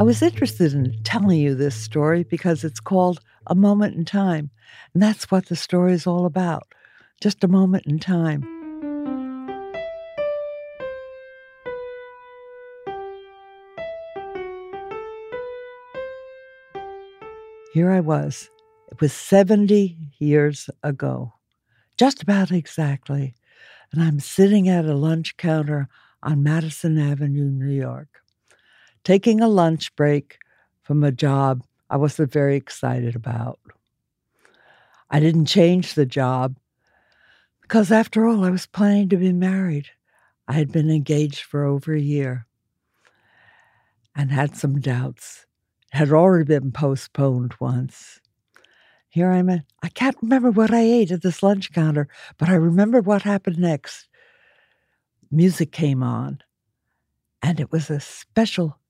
I was interested in telling you this story because it's called A Moment in Time. And that's what the story is all about just a moment in time. Here I was. It was 70 years ago, just about exactly. And I'm sitting at a lunch counter on Madison Avenue, New York, taking a lunch break from a job I wasn't very excited about. I didn't change the job because, after all, I was planning to be married. I had been engaged for over a year and had some doubts had already been postponed once. Here I'm at, I can't remember what I ate at this lunch counter, but I remember what happened next. Music came on, and it was a special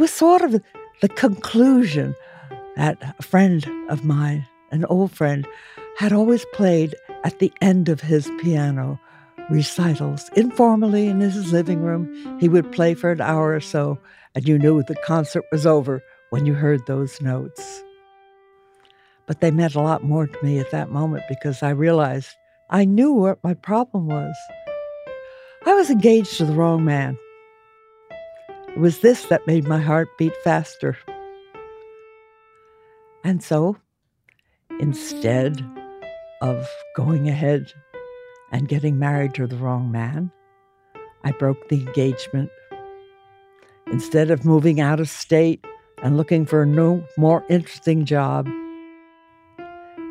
Was sort of the conclusion that a friend of mine, an old friend, had always played at the end of his piano recitals. Informally in his living room, he would play for an hour or so, and you knew the concert was over when you heard those notes. But they meant a lot more to me at that moment because I realized I knew what my problem was. I was engaged to the wrong man. It was this that made my heart beat faster. And so, instead of going ahead and getting married to the wrong man. I broke the engagement. Instead of moving out of state and looking for a new, more interesting job,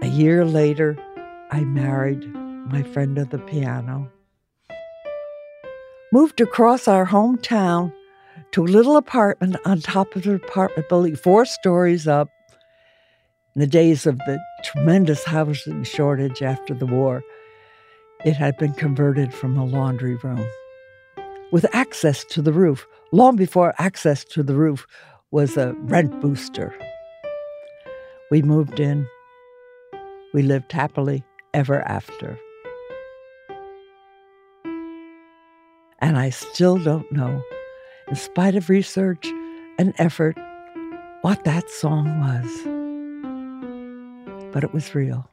a year later, I married my friend of the piano. Moved across our hometown to a little apartment on top of the apartment building, four stories up, in the days of the tremendous housing shortage after the war. It had been converted from a laundry room with access to the roof. Long before access to the roof was a rent booster. We moved in. We lived happily ever after. And I still don't know, in spite of research and effort, what that song was. But it was real.